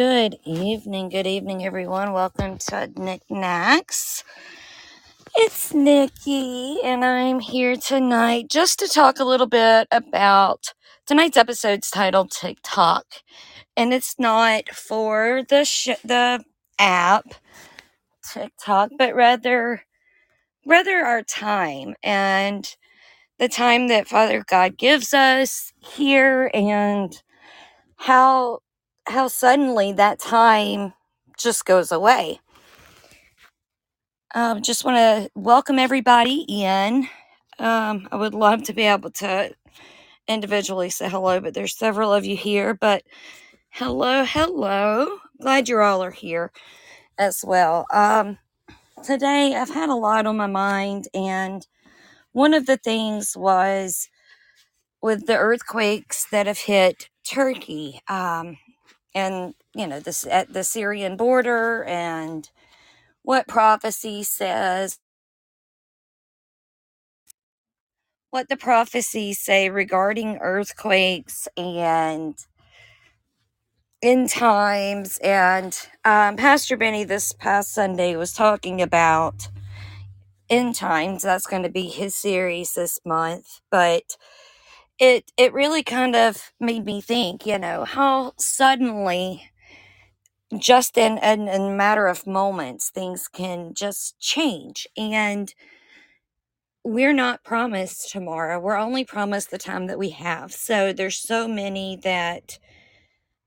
Good evening, good evening, everyone. Welcome to Nick Nax. It's Nikki, and I'm here tonight just to talk a little bit about tonight's episode's titled TikTok, and it's not for the sh- the app TikTok, but rather rather our time and the time that Father God gives us here and how how suddenly that time just goes away. Um, just want to welcome everybody in. Um, I would love to be able to individually say hello, but there's several of you here. But hello, hello. Glad you all are here as well. Um, today I've had a lot on my mind, and one of the things was with the earthquakes that have hit Turkey. Um, and you know this at the Syrian border and what prophecy says what the prophecies say regarding earthquakes and end times and um, pastor benny this past sunday was talking about end times. That's going to be his series this month but it it really kind of made me think you know how suddenly just in, in, in a matter of moments, things can just change. And we're not promised tomorrow. We're only promised the time that we have. So there's so many that,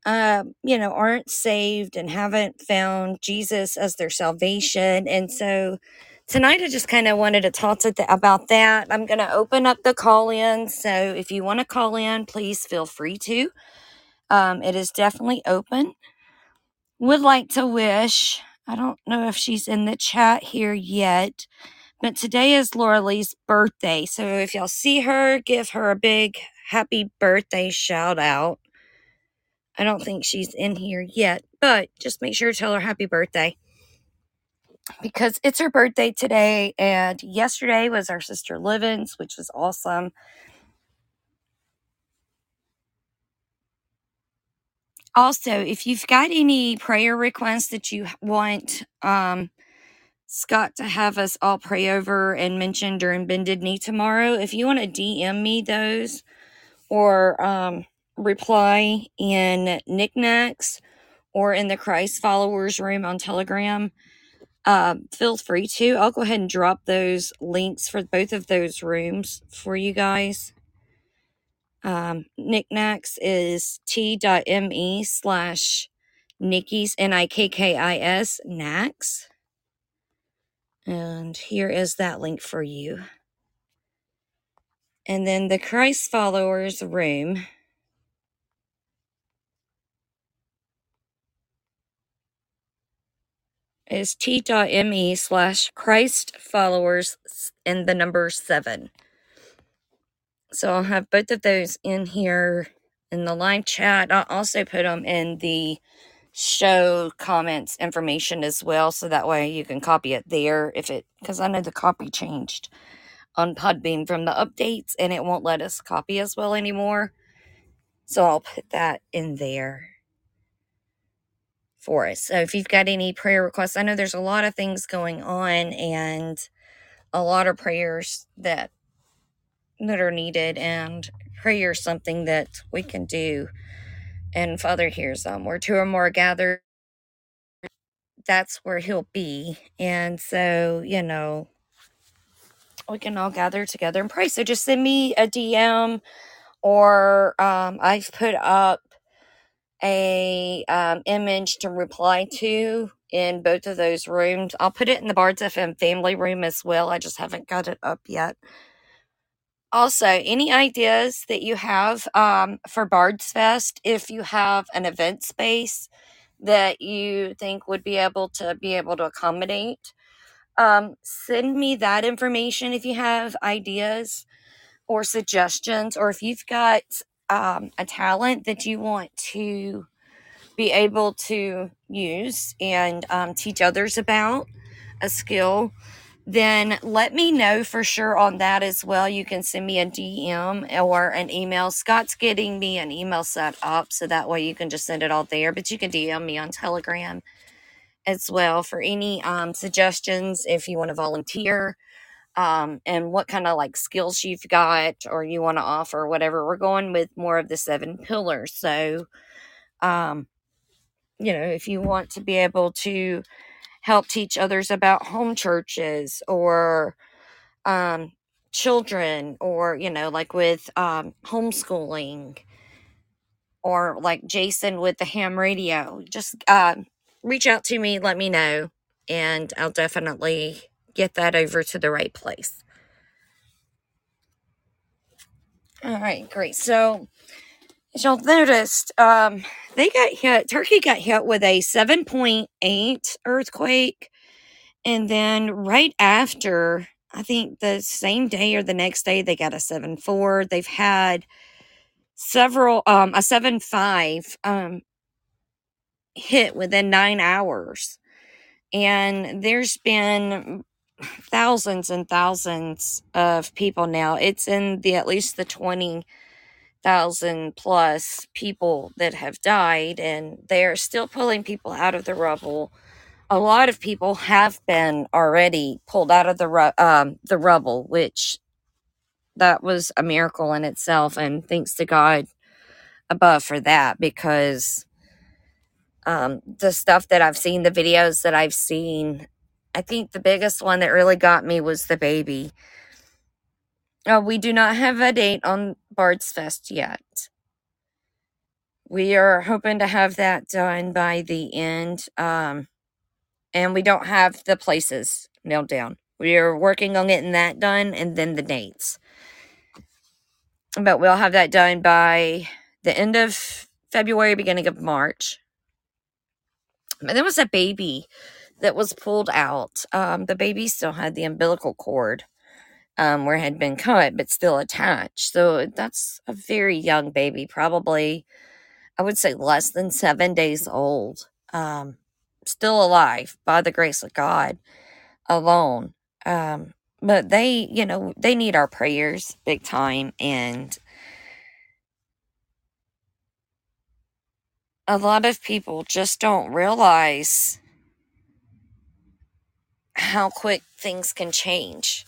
uh, you know, aren't saved and haven't found Jesus as their salvation. And so tonight I just kind of wanted to talk to th- about that. I'm going to open up the call in. So if you want to call in, please feel free to. Um, it is definitely open would like to wish, I don't know if she's in the chat here yet, but today is Laura Lee's birthday. So if y'all see her, give her a big happy birthday shout out. I don't think she's in here yet, but just make sure to tell her happy birthday because it's her birthday today. And yesterday was our sister Livens, which was awesome. Also, if you've got any prayer requests that you want, um, Scott to have us all pray over and mention during Bended Knee tomorrow. If you want to DM me those or um, reply in knickknacks or in the Christ Followers room on Telegram, uh, feel free to. I'll go ahead and drop those links for both of those rooms for you guys. Um, knickknacks is t.me slash Nikki's N I K K I S Knacks And here is that link for you. And then the Christ followers room is t.me slash Christ followers and the number seven. So I'll have both of those in here in the live chat. I'll also put them in the show comments information as well. So that way you can copy it there if it, because I know the copy changed on Podbean from the updates and it won't let us copy as well anymore. So I'll put that in there for us. So if you've got any prayer requests, I know there's a lot of things going on and a lot of prayers that that are needed and prayer is something that we can do and Father hears them. Where two or more gathered, that's where he'll be. And so, you know, we can all gather together and pray. So just send me a DM or um, I've put up a um, image to reply to in both of those rooms. I'll put it in the Bards FM family room as well. I just haven't got it up yet. Also, any ideas that you have um, for Bards Fest, if you have an event space that you think would be able to be able to accommodate, um, send me that information if you have ideas or suggestions, or if you've got um, a talent that you want to be able to use and um, teach others about a skill then let me know for sure on that as well. You can send me a DM or an email. Scott's getting me an email set up so that way you can just send it all there, but you can DM me on Telegram as well for any um, suggestions if you want to volunteer um, and what kind of like skills you've got or you want to offer, whatever. We're going with more of the seven pillars. So, um, you know, if you want to be able to help teach others about home churches or um, children or you know like with um, homeschooling or like jason with the ham radio just uh, reach out to me let me know and i'll definitely get that over to the right place all right great so as y'all noticed um, they got hit turkey got hit with a 7.8 earthquake And then right after, I think the same day or the next day, they got a 7 4. They've had several, um, a 7 5 um, hit within nine hours. And there's been thousands and thousands of people now. It's in the at least the 20,000 plus people that have died, and they're still pulling people out of the rubble a lot of people have been already pulled out of the ru- um, the rubble, which that was a miracle in itself, and thanks to God above for that because um, the stuff that I've seen, the videos that I've seen, I think the biggest one that really got me was the baby. Uh, we do not have a date on Bard's Fest yet. We are hoping to have that done by the end. Um, and we don't have the places nailed down. We are working on getting that done and then the dates. But we'll have that done by the end of February, beginning of March. And there was a baby that was pulled out. Um, the baby still had the umbilical cord um, where it had been cut, but still attached. So that's a very young baby, probably, I would say, less than seven days old. Um, still alive by the grace of God alone. Um, but they, you know, they need our prayers big time. And a lot of people just don't realize how quick things can change.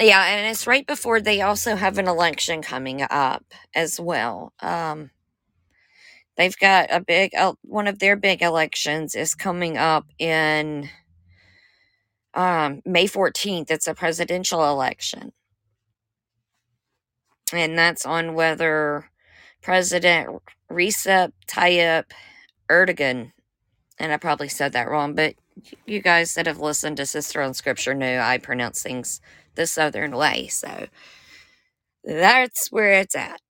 Yeah, and it's right before they also have an election coming up as well. Um, They've got a big uh, one of their big elections is coming up in um, May 14th. It's a presidential election. And that's on whether President Recep Tayyip Erdogan, and I probably said that wrong, but you guys that have listened to Sister on Scripture know I pronounce things the Southern way. So that's where it's at.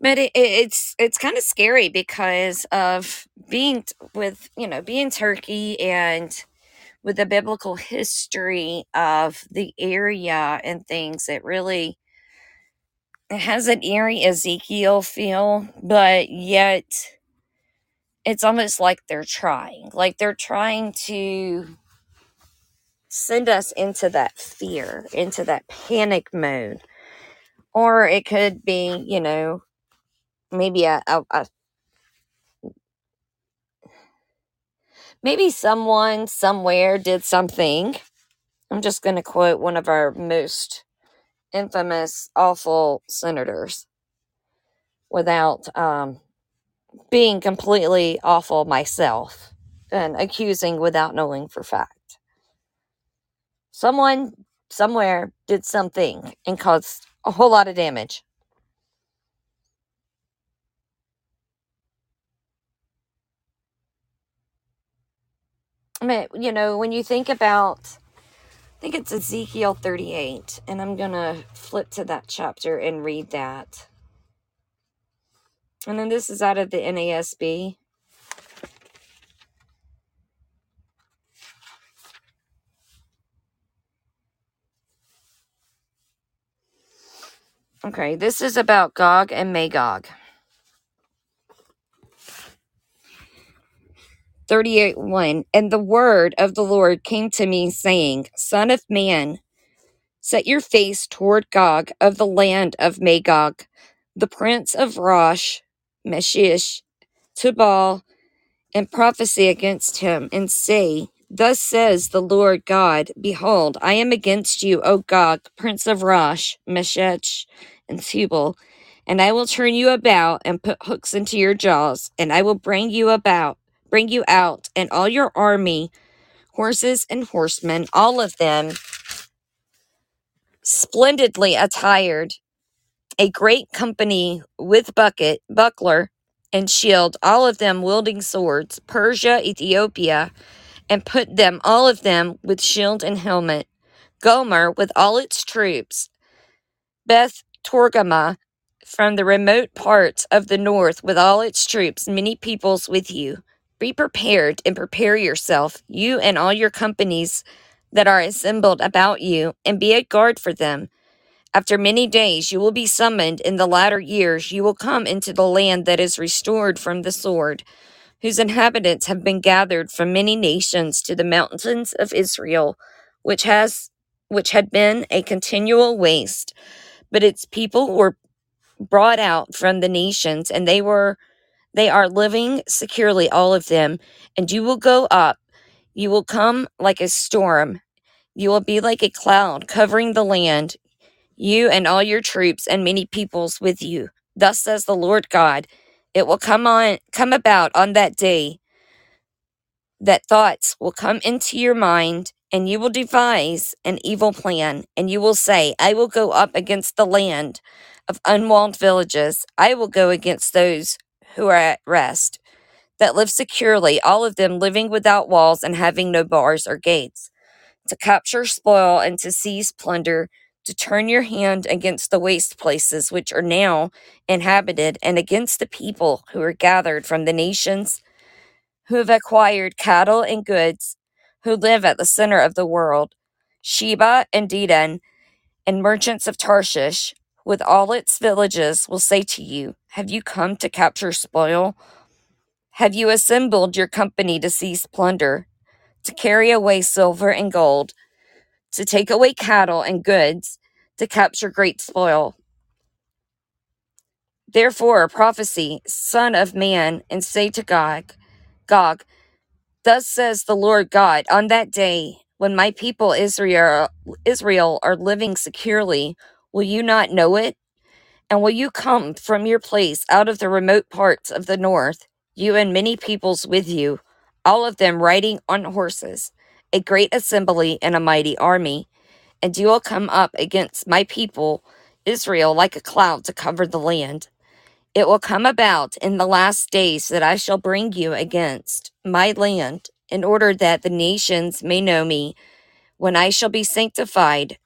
But it, it's it's kind of scary because of being with you know being Turkey and with the biblical history of the area and things. It really it has an eerie Ezekiel feel, but yet it's almost like they're trying, like they're trying to send us into that fear, into that panic mode. Or it could be, you know, maybe a, a, a maybe someone somewhere did something. I'm just going to quote one of our most infamous, awful senators without um, being completely awful myself and accusing without knowing for fact. Someone somewhere did something and caused a whole lot of damage. I mean, you know, when you think about, I think it's Ezekiel 38, and I'm going to flip to that chapter and read that. And then this is out of the NASB. Okay, this is about Gog and Magog. 38 1. And the word of the Lord came to me, saying, Son of man, set your face toward Gog of the land of Magog, the prince of Rosh, Meshech, Tubal, and prophesy against him, and say, Thus says the Lord God, Behold, I am against you, O Gog, prince of Rosh, Meshech, and Tubal, and I will turn you about and put hooks into your jaws, and I will bring you about, bring you out, and all your army, horses and horsemen, all of them splendidly attired, a great company with bucket, buckler, and shield, all of them wielding swords, Persia, Ethiopia, and put them, all of them, with shield and helmet. Gomer with all its troops, Beth Torgama from the remote parts of the north with all its troops, many peoples with you. Be prepared and prepare yourself, you and all your companies that are assembled about you, and be a guard for them. After many days you will be summoned. In the latter years you will come into the land that is restored from the sword whose inhabitants have been gathered from many nations to the mountains of Israel, which has which had been a continual waste, but its people were brought out from the nations, and they were they are living securely, all of them. And you will go up, you will come like a storm, you will be like a cloud covering the land, you and all your troops and many peoples with you. Thus says the Lord God. It will come on come about on that day that thoughts will come into your mind and you will devise an evil plan and you will say i will go up against the land of unwalled villages i will go against those who are at rest that live securely all of them living without walls and having no bars or gates to capture spoil and to seize plunder to turn your hand against the waste places which are now inhabited and against the people who are gathered from the nations who have acquired cattle and goods, who live at the center of the world, Sheba and Dedan, and merchants of Tarshish, with all its villages, will say to you, Have you come to capture spoil? Have you assembled your company to seize plunder, to carry away silver and gold, to take away cattle and goods, to capture great spoil? Therefore, prophecy, Son of Man, and say to Gog, Gog, Thus says the Lord God, on that day when my people Israel Israel are living securely, will you not know it? And will you come from your place out of the remote parts of the north, you and many peoples with you, all of them riding on horses, a great assembly and a mighty army, and you will come up against my people Israel like a cloud to cover the land. It will come about in the last days that I shall bring you against my land, in order that the nations may know me, when I shall be sanctified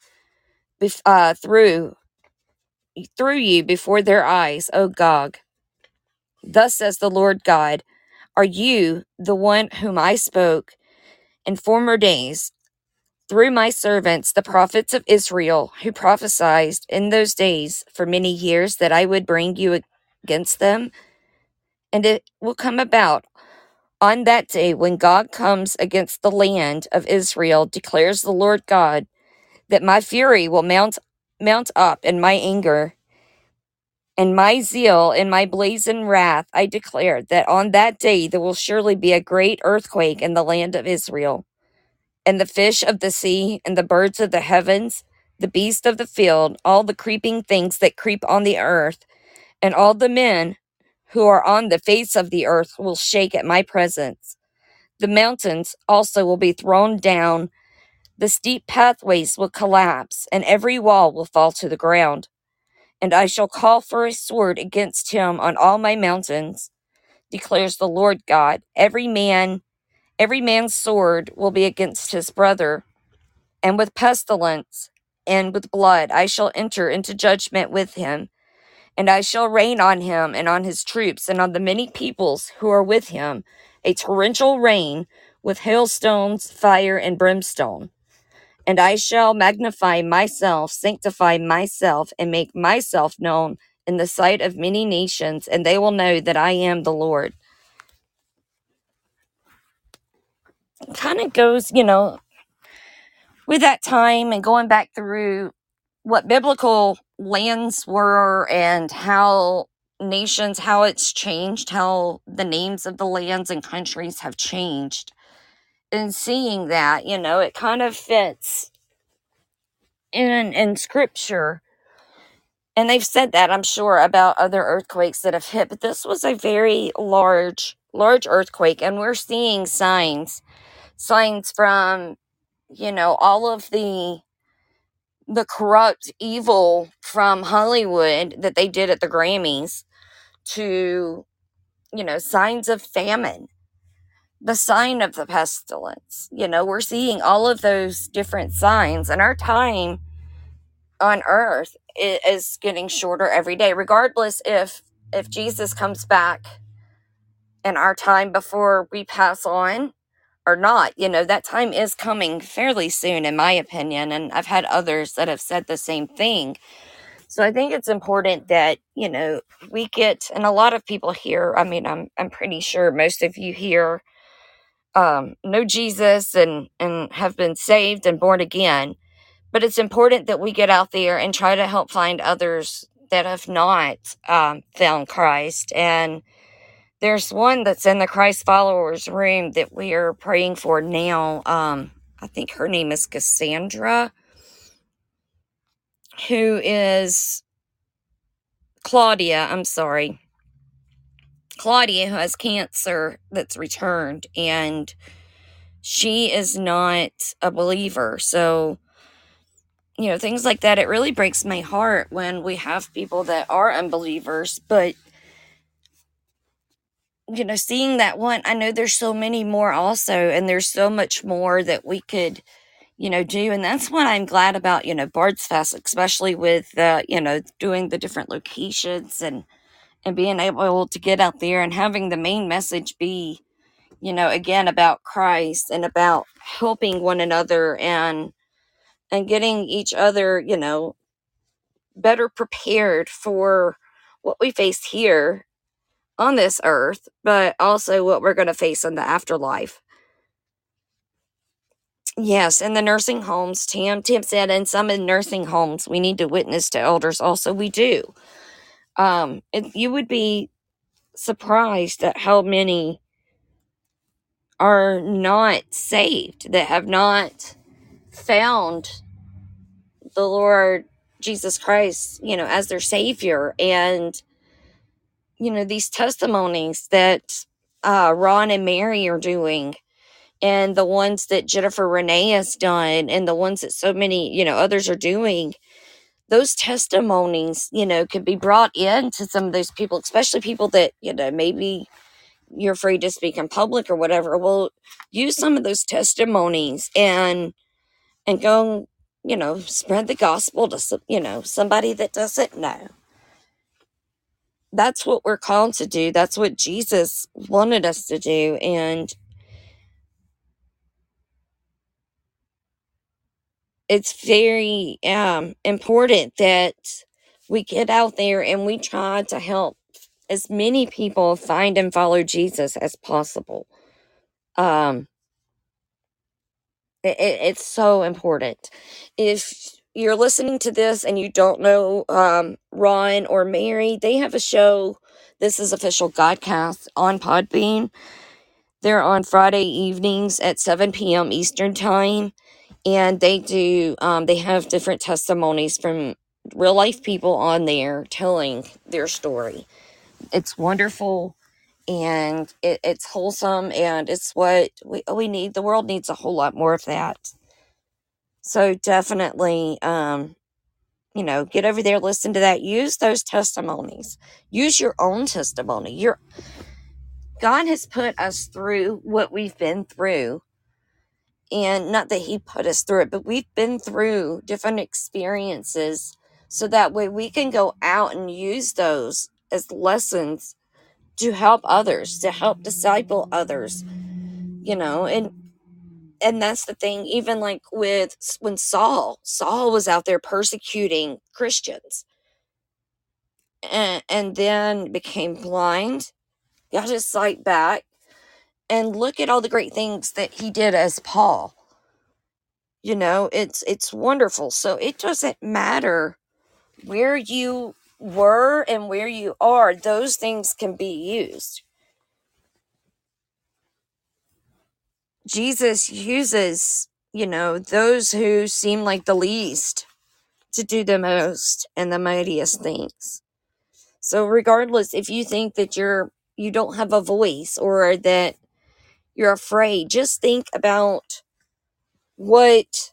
bef- uh, through through you before their eyes, O Gog. Thus says the Lord God: Are you the one whom I spoke in former days through my servants, the prophets of Israel, who prophesied in those days for many years that I would bring you against them? And it will come about on that day when God comes against the land of Israel, declares the Lord God, that my fury will mount mount up in my anger and my zeal and my blazing wrath. I declared that on that day there will surely be a great earthquake in the land of Israel. And the fish of the sea and the birds of the heavens, the beasts of the field, all the creeping things that creep on the earth, and all the men who are on the face of the earth will shake at my presence. The mountains also will be thrown down, the steep pathways will collapse, and every wall will fall to the ground. And I shall call for a sword against him on all my mountains, declares the Lord God. Every man, every man's sword will be against his brother, and with pestilence and with blood I shall enter into judgment with him and I shall rain on him and on his troops and on the many peoples who are with him a torrential rain with hailstones, fire, and brimstone. And I shall magnify myself, sanctify myself, and make myself known in the sight of many nations, and they will know that I am the Lord. kind of goes, you know, with that time and going back through what biblical lands were and how nations, how it's changed, how the names of the lands and countries have changed. And seeing that, you know, it kind of fits in in scripture. And they've said that, I'm sure, about other earthquakes that have hit, but this was a very large, large earthquake, and we're seeing signs, signs from, you know, all of the the corrupt evil from Hollywood that they did at the Grammys to, you know, signs of famine, the sign of the pestilence. You know, we're seeing all of those different signs, and our time on earth is getting shorter every day, regardless if if Jesus comes back in our time before we pass on or not. You know, that time is coming fairly soon, in my opinion. And I've had others that have said the same thing. So I think it's important that, you know, we get, and a lot of people here, I mean, I'm, I'm pretty sure most of you here um, know Jesus and, and have been saved and born again. But it's important that we get out there and try to help find others that have not um, found Christ. And there's one that's in the Christ followers room that we are praying for now. Um, I think her name is Cassandra who is Claudia, I'm sorry. Claudia, who has cancer that's returned, and she is not a believer. So, you know, things like that, it really breaks my heart when we have people that are unbelievers. But, you know, seeing that one, I know there's so many more also, and there's so much more that we could you know, do. And that's what I'm glad about, you know, Bard's Fest, especially with, uh, you know, doing the different locations and, and being able to get out there and having the main message be, you know, again about Christ and about helping one another and, and getting each other, you know, better prepared for what we face here on this earth, but also what we're going to face in the afterlife. Yes, in the nursing homes, Tim. Tim said in some of the nursing homes, we need to witness to elders. Also, we do. Um, you would be surprised at how many are not saved, that have not found the Lord Jesus Christ, you know, as their Savior. And, you know, these testimonies that uh, Ron and Mary are doing and the ones that Jennifer Renee has done and the ones that so many, you know, others are doing, those testimonies, you know, could be brought in to some of those people, especially people that, you know, maybe you're afraid to speak in public or whatever. Well, use some of those testimonies and and go, you know, spread the gospel to some, you know, somebody that doesn't know. That's what we're called to do. That's what Jesus wanted us to do. And it's very um, important that we get out there and we try to help as many people find and follow Jesus as possible. Um, it, it, it's so important. If you're listening to this and you don't know um, Ron or Mary, they have a show. This is official Godcast on Podbean. They're on Friday evenings at 7 p.m. Eastern Time and they do um, they have different testimonies from real life people on there telling their story. It's wonderful and it, it's wholesome and it's what we, we need the world needs a whole lot more of that. So definitely um you know get over there listen to that use those testimonies. Use your own testimony. Your god has put us through what we've been through and not that he put us through it, but we've been through different experiences so that way we can go out and use those as lessons to help others, to help disciple others, you know, and and that's the thing even like with when Saul, Saul was out there persecuting Christians and and then became blind, got his sight back and look at all the great things that he did as Paul. You know, it's it's wonderful. So it doesn't matter where you were and where you are, those things can be used. Jesus uses, you know, those who seem like the least to do the most and the mightiest things. So regardless if you think that you're you don't have a voice or that you're afraid, just think about what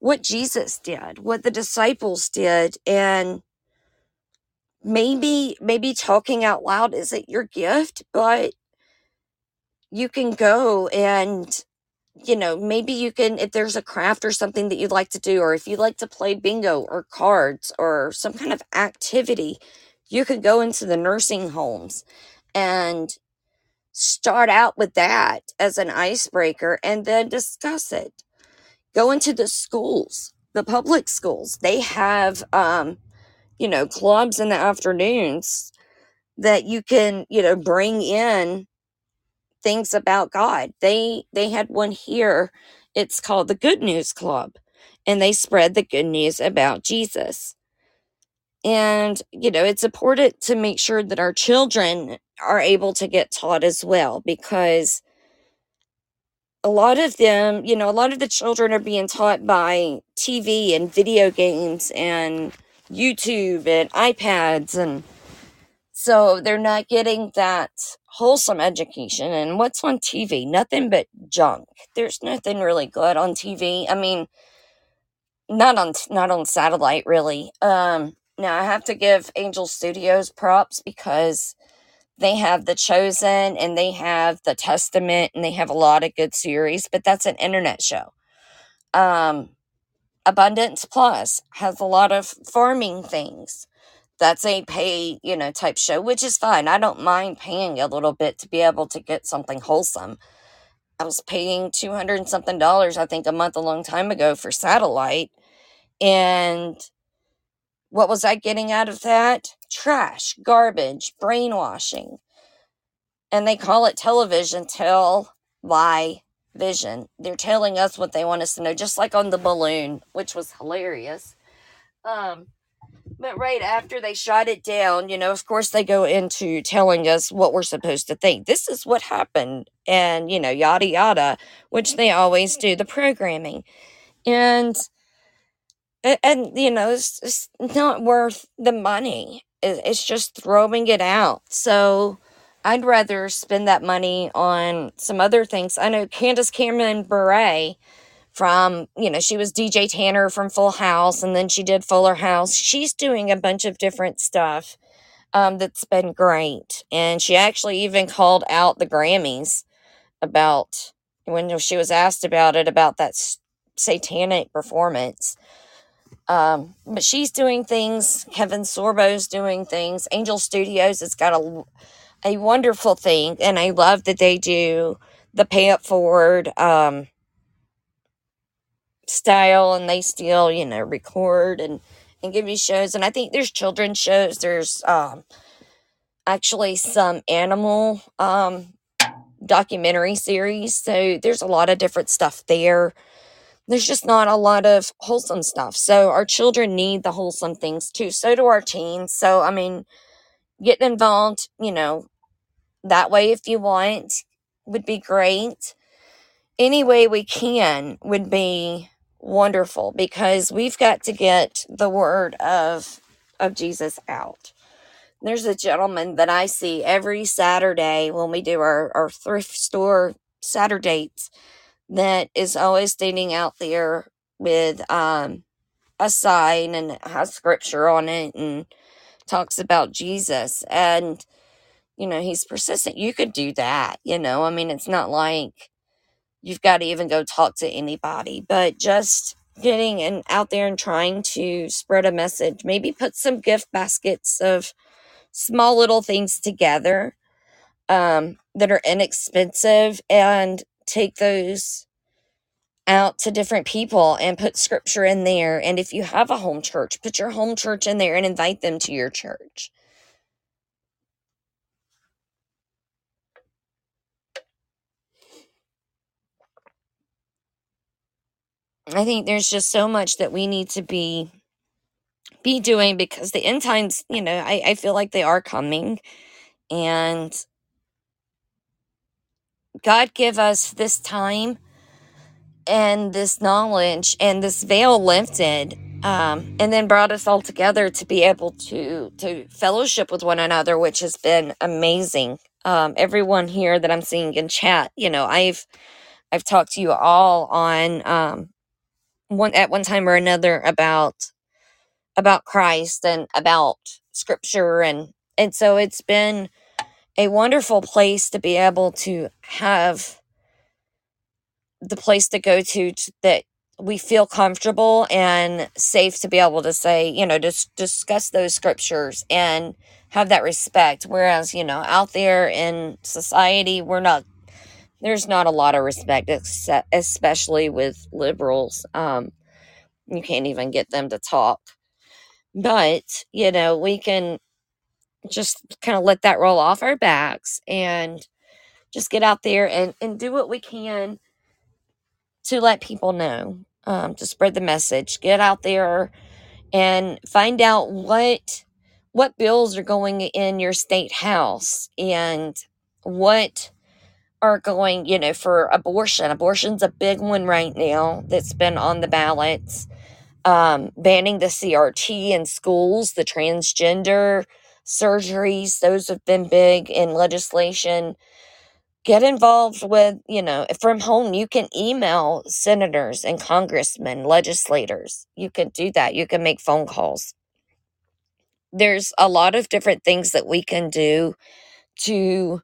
what Jesus did, what the disciples did and maybe maybe talking out loud isn't your gift, but you can go and you know, maybe you can, if there's a craft or something that you'd like to do, or if you like to play bingo or cards or some kind of activity, you could go into the nursing homes and start out with that as an icebreaker and then discuss it. Go into the schools, the public schools. They have, um, you know, clubs in the afternoons that you can, you know, bring in things about God. They they had one here. It's called the Good News Club, and they spread the good news about Jesus. And you know, it's important to make sure that our children are able to get taught as well because a lot of them, you know, a lot of the children are being taught by TV and video games and YouTube and iPads and so they're not getting that wholesome education. And what's on TV? Nothing but junk. There's nothing really good on TV. I mean, not on not on satellite really. Um, now I have to give Angel Studios props because they have The Chosen and they have The Testament and they have a lot of good series, but that's an internet show. Um, Abundance Plus has a lot of farming things that's a pay, you know, type show, which is fine. I don't mind paying a little bit to be able to get something wholesome. I was paying 200 and something dollars, I think, a month a long time ago for satellite. And what was I getting out of that? Trash, garbage, brainwashing. And they call it television tell lie vision. They're telling us what they want us to know, just like on the balloon, which was hilarious. Um, but right after they shot it down, you know, of course, they go into telling us what we're supposed to think. This is what happened, and, you know, yada yada, which they always do, the programming. And, and, and you know, it's, it's not worth the money, it's just throwing it out. So, I'd rather spend that money on some other things. I know Candace Cameron Bure from, you know, she was DJ Tanner from Full House and then she did Fuller House. She's doing a bunch of different stuff um, that's been great. And she actually even called out the Grammys about when she was asked about it, about that satanic performance. Um, but she's doing things. Kevin Sorbo's doing things. Angel Studios has got a, a wonderful thing. And I love that they do the pay up forward. Um, style and they still you know record and and give you shows and i think there's children's shows there's um actually some animal um documentary series so there's a lot of different stuff there there's just not a lot of wholesome stuff. So our children need the wholesome things too. So do our teens. So i mean getting involved you know that way if you want would be great. Any way we can would be wonderful because we've got to get the word of of Jesus out. There's a gentleman that I see every Saturday when we do our, our thrift store Saturdays that is always standing out there with um, a sign and has scripture on it and talks about Jesus. And, you know, he's persistent. You could do that, you know. I mean, it's not like you've got to even go talk to anybody, but just getting and out there and trying to spread a message. Maybe put some gift baskets of small little things together um, that are inexpensive and take those out to different people and put scripture in there. And if you have a home church, put your home church in there and invite them to your church. I think there's just so much that we need to be be doing because the end times, you know, I, I feel like they are coming. And God give us this time and this knowledge and this veil lifted um, and then brought us all together to be able to to fellowship with one another which has been amazing. Um, everyone here that i'm seeing in chat you know i've i've talked to you all on um, one at one time or another about about christ and about scripture and and so it's been a wonderful place to be able to have the place to go to that we feel comfortable and safe to be able to say, you know, just discuss those scriptures and have that respect. Whereas, you know, out there in society, we're not, there's not a lot of respect, except, especially with liberals. Um, you can't even get them to talk. But, you know, we can just kind of let that roll off our backs and just get out there and, and do what we can to let people know, um, to spread the message. Get out there and find out what what bills are going in your state house and what are going, you know, for abortion. Abortion's a big one right now that's been on the ballots. Um, banning the CRT in schools, the transgender surgeries, those have been big in legislation get involved with, you know, from home, you can email senators and congressmen, legislators. You can do that. You can make phone calls. There's a lot of different things that we can do to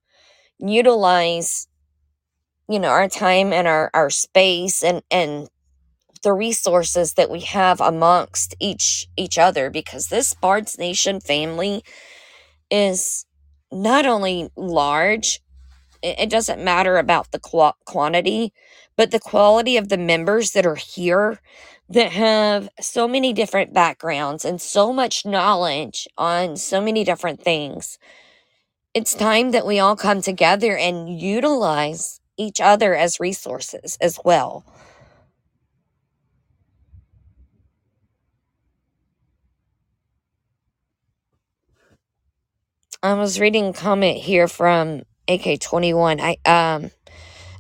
utilize, you know, our time and our, our space and, and the resources that we have amongst each each other because this Bards Nation family is not only large it, doesn't matter about the qu- quantity, but the quality of the members that are here that have so many different backgrounds and so much knowledge on so many different things. It's time that we all come together and utilize each other as resources as well. I was reading a comment here from AK21. I um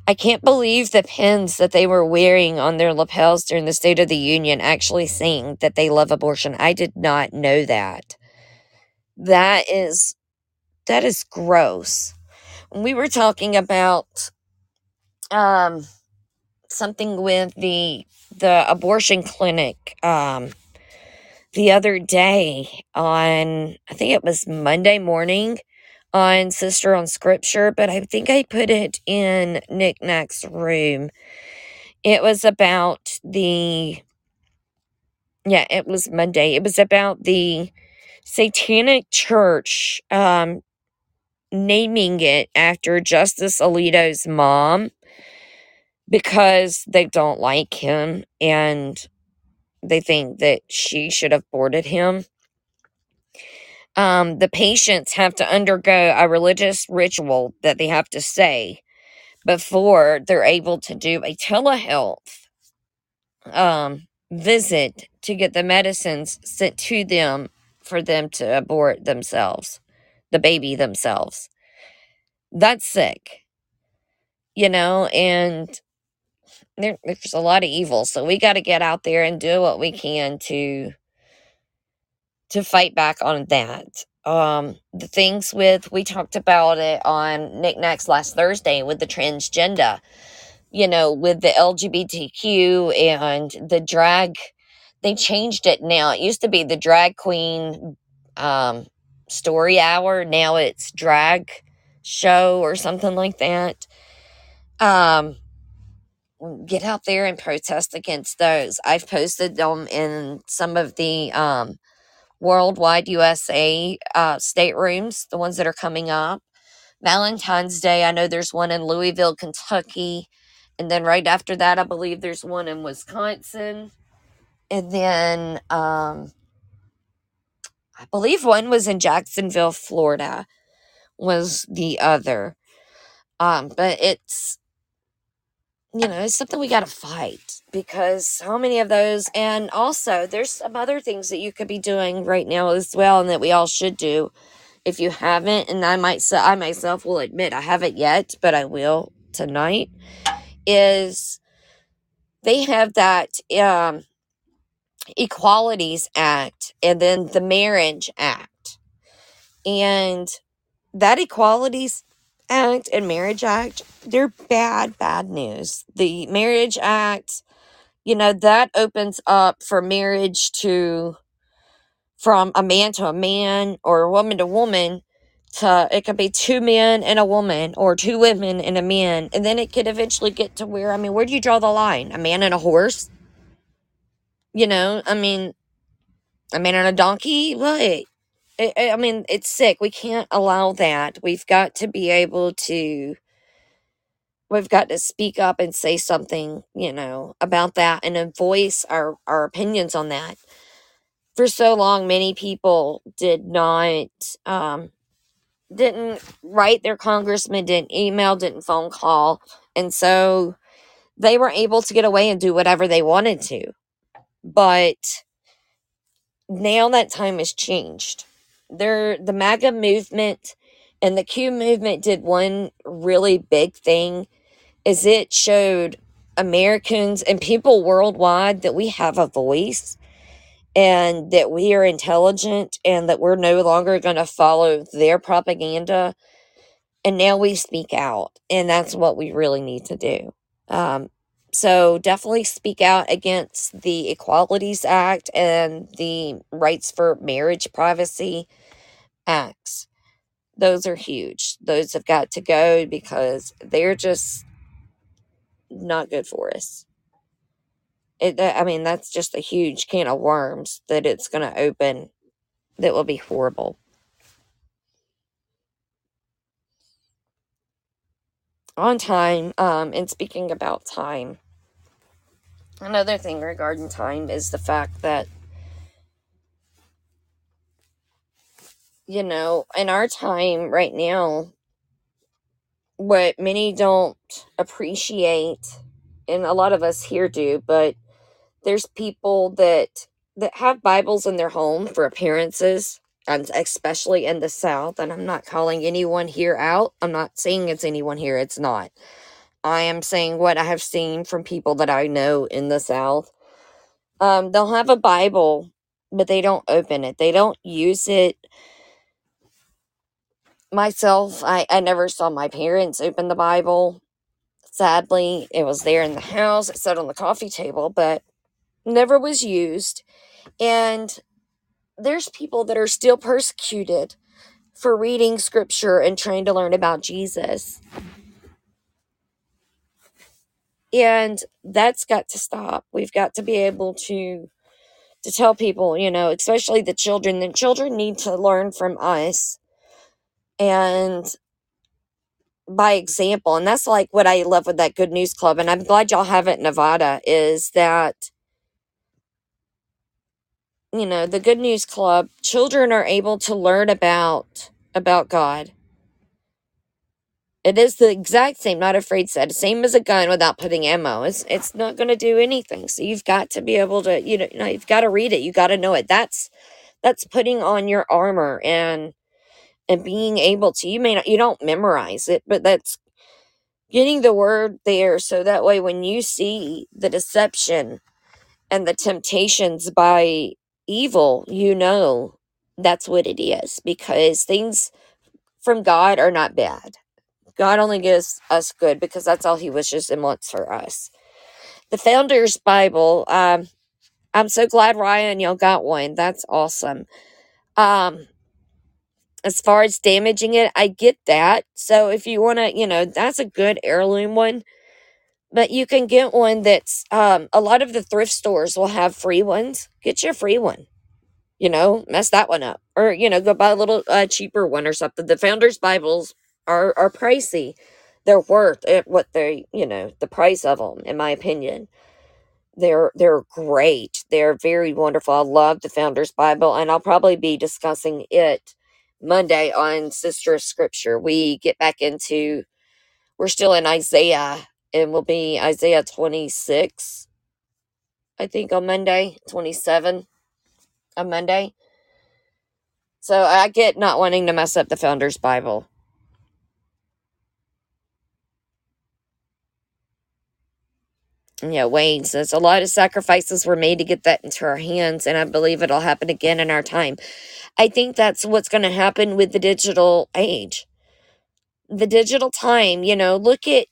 I can't believe the pins that they were wearing on their lapels during the State of the Union actually saying that they love abortion. I did not know that. That is that is gross. We were talking about um something with the the abortion clinic um the other day on I think it was Monday morning on Sister on Scripture, but I think I put it in Knickknack's room. It was about the, yeah, it was Monday. It was about the Satanic Church um, naming it after Justice Alito's mom because they don't like him and they think that she should have boarded him um, the patients have to undergo a religious ritual that they have to say before they're able to do a telehealth um, visit to get the medicines sent to them for them to abort themselves, the baby themselves. That's sick, you know, and there, there's a lot of evil. So we got to get out there and do what we can to to fight back on that. Um, the things with we talked about it on Knickknacks last Thursday with the transgender, you know, with the LGBTQ and the drag. They changed it now. It used to be the drag queen um, story hour. Now it's drag show or something like that. Um, get out there and protest against those. I've posted them in some of the um, Worldwide USA uh, staterooms, the ones that are coming up. Valentine's Day, I know there's one in Louisville, Kentucky. And then right after that, I believe there's one in Wisconsin. And then um, I believe one was in Jacksonville, Florida, was the other. Um, but it's you know, it's something we got to fight because so many of those, and also there's some other things that you could be doing right now as well, and that we all should do if you haven't. And I might say, I myself will admit I haven't yet, but I will tonight. Is they have that um, Equalities Act and then the Marriage Act, and that Equalities Act and Marriage Act, they're bad, bad news. The Marriage Act, you know, that opens up for marriage to from a man to a man or a woman to woman to it could be two men and a woman or two women and a man and then it could eventually get to where i mean where do you draw the line a man and a horse you know i mean a man and a donkey what I I mean, it's sick. We can't allow that. We've got to be able to we've got to speak up and say something, you know, about that and then voice our, our opinions on that. For so long, many people did not, um, didn't write their congressman, didn't email, didn't phone call. And so they were able to get away and do whatever they wanted to. But now that time has changed. There, the MAGA movement and the Q movement did one really big thing is it showed Americans and people worldwide that we have a voice and that we are intelligent and that we're no longer going to follow their propaganda. And now we speak out, and that's what we really need to do. Um, so definitely speak out against the Equalities Act and the Rights for Marriage Privacy Acts. Those are huge. Those have got to go because they're just not good for us. It, I mean, that's just a huge can of worms that it's going to open that will be horrible. On time, um, and speaking about time, another thing regarding time is the fact that, you know, in our time right now, what many don't appreciate, and a lot of us here do, but there's people that that have Bibles in their home for appearances, and especially in the South. And I'm not calling anyone here out. I'm not saying it's anyone here. It's not. I am saying what I have seen from people that I know in the South. Um, they'll have a Bible, but they don't open it. They don't use it. Myself, I, I never saw my parents open the Bible. Sadly, it was there in the house. It sat on the coffee table, but never was used. And there's people that are still persecuted for reading scripture and trying to learn about Jesus. And that's got to stop. We've got to be able to to tell people, you know, especially the children, the children need to learn from us and by example. And that's like what I love with that Good News Club. And I'm glad y'all have it in Nevada is that you know the good news club children are able to learn about about god it is the exact same not afraid said same as a gun without putting ammo it's it's not going to do anything so you've got to be able to you know, you know you've got to read it you got to know it that's that's putting on your armor and and being able to you may not you don't memorize it but that's getting the word there so that way when you see the deception and the temptations by evil, you know that's what it is because things from God are not bad. God only gives us good because that's all He wishes and wants for us. The Founders Bible, um, I'm so glad Ryan y'all got one. That's awesome. Um, as far as damaging it, I get that. So if you want to, you know, that's a good heirloom one but you can get one that's um, a lot of the thrift stores will have free ones. Get your free one you know mess that one up or you know go buy a little uh, cheaper one or something. The founders bibles are are pricey. They're worth it what they you know the price of them in my opinion. They're they're great. They're very wonderful. I love the founders bible and i'll probably be discussing it monday on sister scripture we get back into we're still in isaiah It will be Isaiah 26, I think, on Monday, 27 on Monday. So I get not wanting to mess up the Founder's Bible. Yeah, Wayne says a lot of sacrifices were made to get that into our hands, and I believe it'll happen again in our time. I think that's what's going to happen with the digital age. The digital time, you know, look at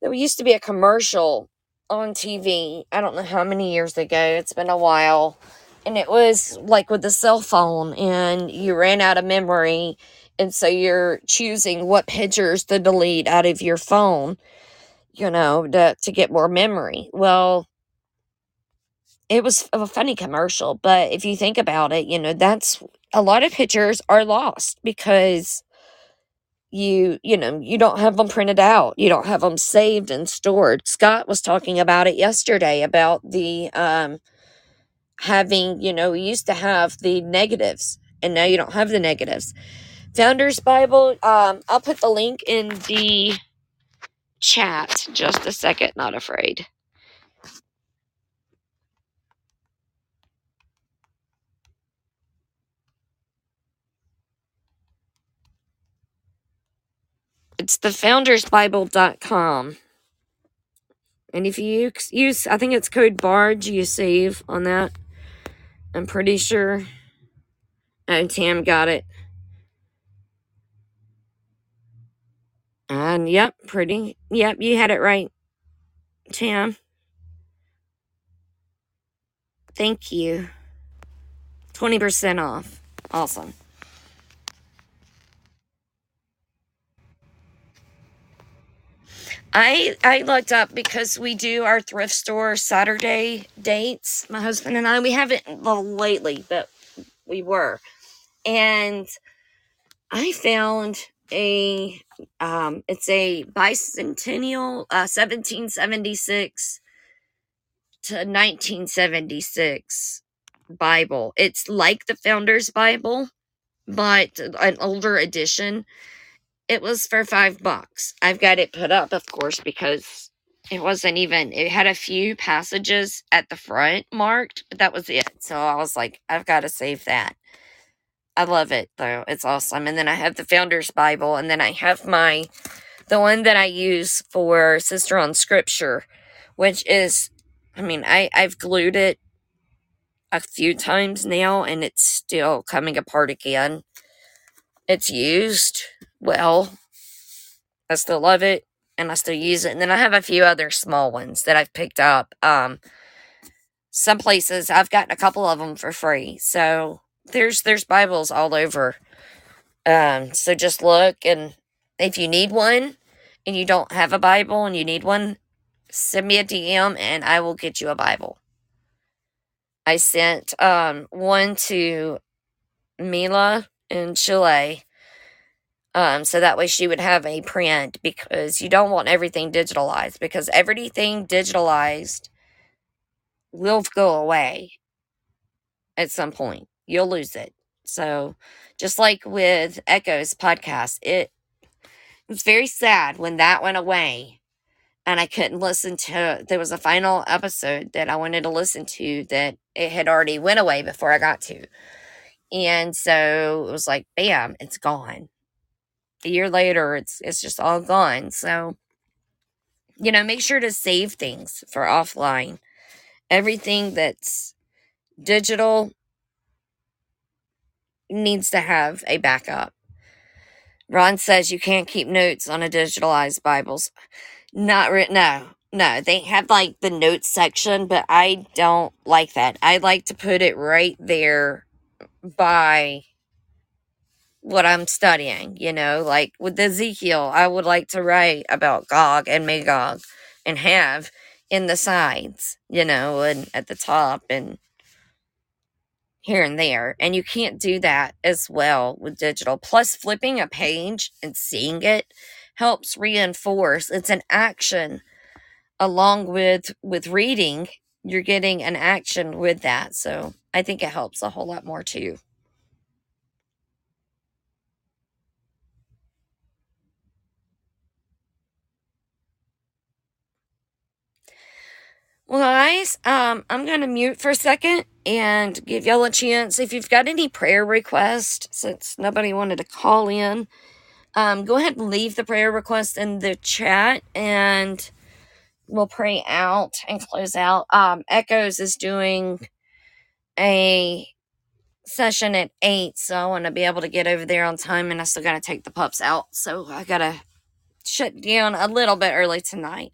there used to be a commercial on TV. I don't know how many years ago. It's been a while. And it was like with the cell phone, and you ran out of memory. And so you're choosing what pictures to delete out of your phone, you know, to, to get more memory. Well, it was a funny commercial, but if you think about it, you know, that's a lot of pictures are lost because you you know you don't have them printed out. You don't have them saved and stored. Scott was talking about it yesterday about the um having you know we used to have the negatives and now you don't have the negatives. Founders bible um i'll put the link in the chat. Just a second not afraid. It's the foundersbible.com and if you use i think it's code barge you save on that. I'm pretty sure. And tam got it and yep pretty yep you had it right tam. Thank you. 20% off. Awesome. I I looked up because we do our thrift store Saturday dates. My husband and I. We haven't lately, but we were, and I found a um it's a bicentennial uh 1776 to 1976 Bible. It's like the Founder's Bible, but an older edition it was for five bucks. I've got it put up, of course, because it wasn't even, it had a few passages at the front marked, but that was it. So I was like, I've got to save that. I love it though. It's awesome. And then I have the Founder's Bible, and then I have my, the one that I use for Sister on Scripture, which is, I mean, I, I've glued it a few times now, and it's still coming apart again. It's used well. I still love it and I still use it. And then I have a few other small ones that I've picked up. Um, some places I've gotten a couple of them for free. So there's there's Bibles all over. Um, so just look and if you need one and you don't have a Bible and you need one, send me a DM and I will get you a Bible. I sent um one to Mila in Chile um, so that way she would have a print because you don't want everything digitalized because everything digitalized will go away at some point. You'll lose it. So just like with Echo's podcast, it, was very sad when that went away and I couldn't listen to there was a final episode that I wanted to listen to that it had already went away before I got to. And so it was like bam, it's gone a year later it's it's just all gone so you know make sure to save things for offline everything that's digital needs to have a backup. Ron says you can't keep notes on a digitalized bibles not written no no they have like the notes section but i don't like that. I like to put it right there by what I'm studying, you know, like with Ezekiel, I would like to write about Gog and Magog and have in the sides, you know, and at the top and here and there. And you can't do that as well with digital. Plus, flipping a page and seeing it helps reinforce it's an action along with with reading you're getting an action with that so i think it helps a whole lot more too Well, guys, um, I'm gonna mute for a second and give y'all a chance. If you've got any prayer requests, since nobody wanted to call in, um, go ahead and leave the prayer request in the chat, and we'll pray out and close out. Um, Echoes is doing a session at eight, so I want to be able to get over there on time, and I still gotta take the pups out, so I gotta shut down a little bit early tonight.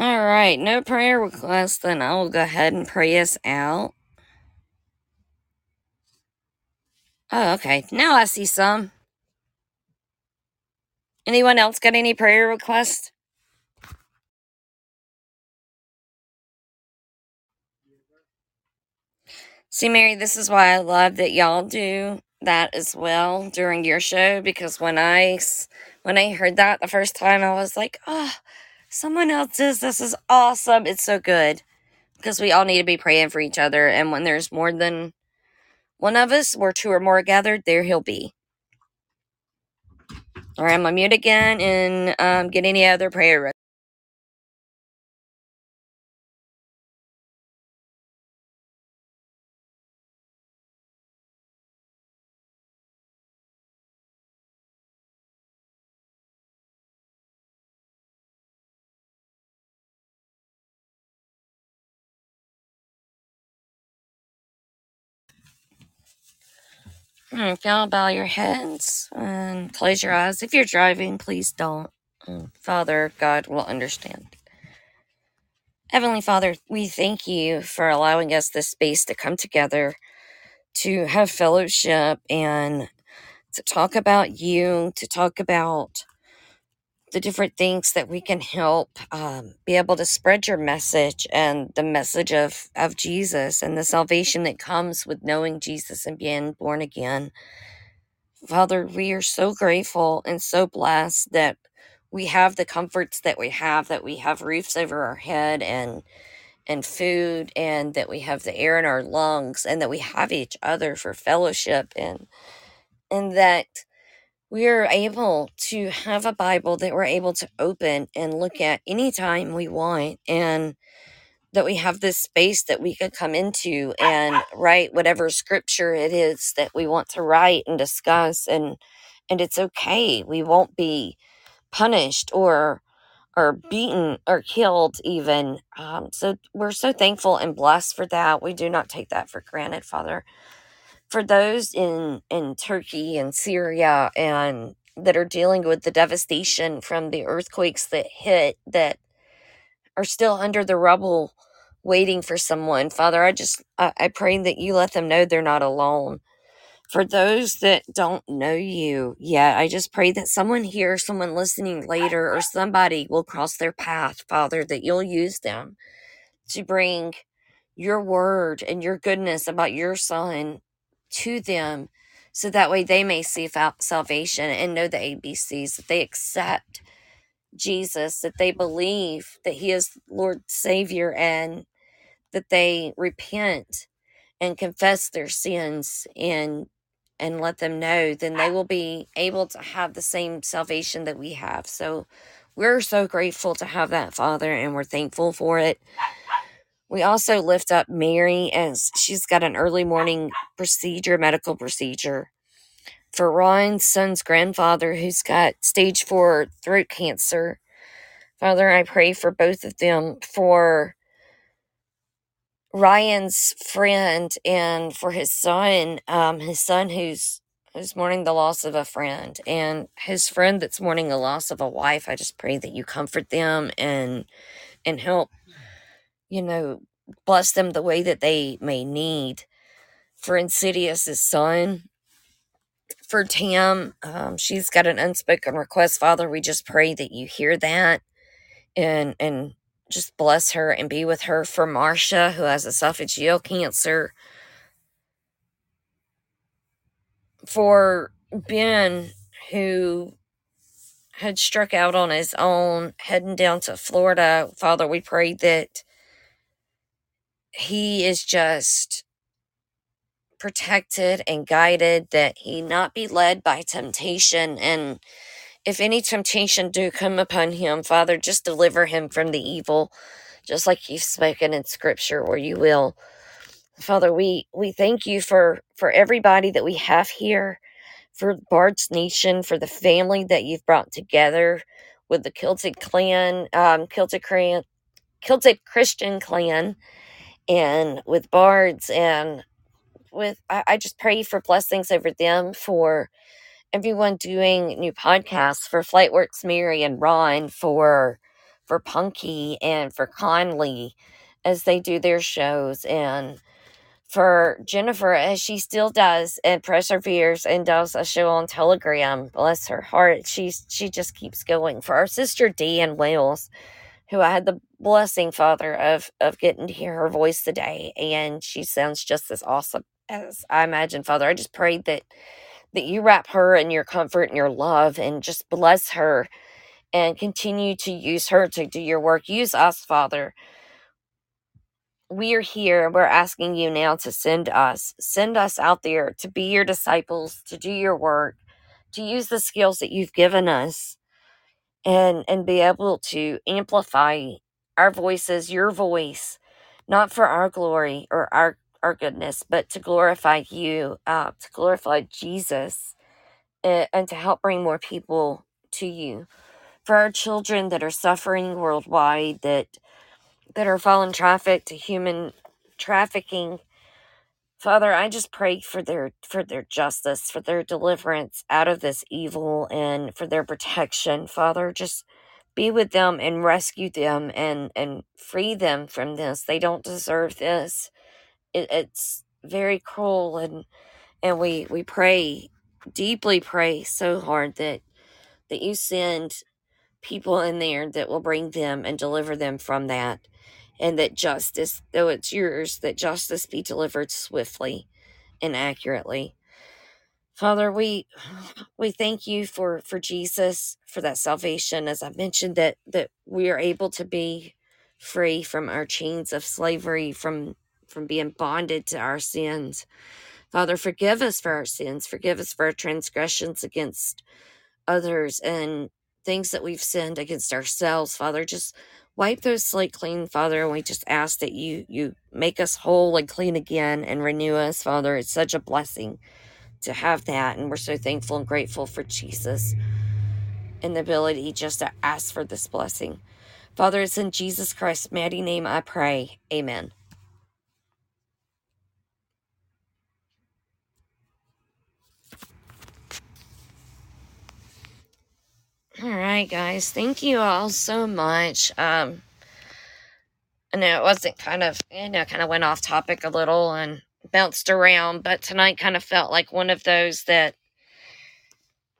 All right, no prayer requests, then I will go ahead and pray us out. Oh, okay. Now I see some. Anyone else got any prayer requests? See, Mary, this is why I love that y'all do that as well during your show because when I when I heard that the first time, I was like, oh, someone else does this is awesome. It's so good because we all need to be praying for each other, and when there's more than one of us, where two or more gathered, there he'll be. All right, I'm gonna mute again and um, get any other prayer. If y'all bow your heads and close your eyes. If you're driving, please don't. Mm, Father God will understand. Heavenly Father, we thank you for allowing us this space to come together to have fellowship and to talk about you, to talk about the different things that we can help um, be able to spread your message and the message of, of Jesus and the salvation that comes with knowing Jesus and being born again. Father, we are so grateful and so blessed that we have the comforts that we have, that we have roofs over our head and and food and that we have the air in our lungs and that we have each other for fellowship and and that we are able to have a Bible that we're able to open and look at anytime we want and that we have this space that we could come into and write whatever scripture it is that we want to write and discuss and and it's okay. We won't be punished or or beaten or killed even. Um, so we're so thankful and blessed for that. We do not take that for granted father for those in in turkey and syria and that are dealing with the devastation from the earthquakes that hit that are still under the rubble waiting for someone father i just I, I pray that you let them know they're not alone. For those that don't know you yet i just pray that someone here someone listening later or somebody will cross their path father that you'll use them to bring your word and your goodness about your son to them so that way they may see salvation and know the abcs that they accept jesus that they believe that he is lord savior and that they repent and confess their sins and and let them know then they will be able to have the same salvation that we have. So we're so grateful to have that father and we're thankful for it we also lift up mary as she's got an early morning procedure medical procedure for Ryan's son's grandfather who's got stage four throat cancer. Father, I pray for both of them, for Ryan's friend and for his son, um, his son who's who's mourning the loss of a friend and his friend that's mourning the loss of a wife i just pray that you comfort them and and help you know bless them the way that they may need. For insidious's son for tam um, she's got an unspoken request. Father we just pray that you hear that and and just bless her and be with her. For marcia who has esophageal cancer. For ben who had struck out on his own heading down to Florida. Father, we pray that he is just protected and guided, that he not be led by temptation. And if any temptation do come upon him, Father, just deliver him from the evil, just like you've spoken in scripture, or you will. Father, we, we thank you for, for everybody that we have here for Bard's Nation, for the family that you've brought together with the Kilted clan, um, Kilted clan, Kilted Christian clan, and with Bards, and with I, I just pray for blessings over them for everyone doing new podcasts for Flightworks Mary and Ron for for Punky and for Conley as they do their shows and for Jennifer as she still does and perseveres and does a show on Telegram. Bless her heart. She's she just keeps going. For our sister Dee in Wales, who I had the blessing, Father, of of getting to hear her voice today, and she sounds just as awesome as I imagine, Father. I just prayed that that you wrap her in your comfort and your love and just bless her and continue to use her to do your work. Use us, Father we're here. We're asking you now to send us, send us out there to be your disciples, to do your work, to use the skills that you've given us and and be able to amplify our voices, your voice, not for our glory or our our goodness, but to glorify you, uh, to glorify Jesus, and, and to help bring more people to you. For our children that are suffering worldwide, that that are fallen traffic to human trafficking. Father, I just pray for their for their justice, for their deliverance out of this evil and for their protection. Father, just be with them and rescue them and and free them from this. They don't deserve this. It, it's very cruel and and we we pray deeply pray so hard that that you send people in there that will bring them and deliver them from that and that justice, though it's yours, that justice be delivered swiftly and accurately. Father, we we thank you for for Jesus for that salvation. As I mentioned, that that we are able to be free from our chains of slavery, from from being bonded to our sins. Father, forgive us for our sins. Forgive us for our transgressions against others and things that we've sinned against ourselves. Father, just wipe those slate clean, Father. And we just ask that you you make us whole and clean again and renew us, Father. It's such a blessing to have that, and we're so thankful and grateful for Jesus and the ability just to ask for this blessing. Father, it's in Jesus Christ's mighty name I pray. Amen. All right, guys. Thank you all so much. Um, I know it wasn't kind of, you know, kind of went off topic a little and bounced around, but tonight kind of felt like one of those that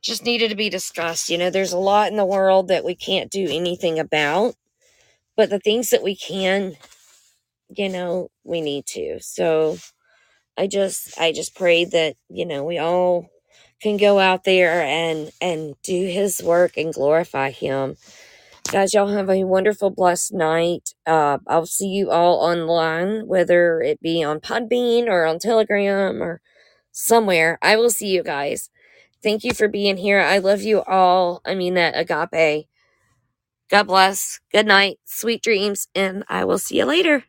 just needed to be discussed. You know, there's a lot in the world that we can't do anything about, but the things that we can, you know, we need to. So I just, I just pray that, you know, we all can go out there and and do his work and glorify him. Guys y'all have a wonderful blessed night. Uh i'll see you all online whether it be on podbean or on telegram or somewhere. I will see you guys. Thank you for being here. I love you all. I mean that agape. God bless. Good night. Sweet dreams. And i will see you later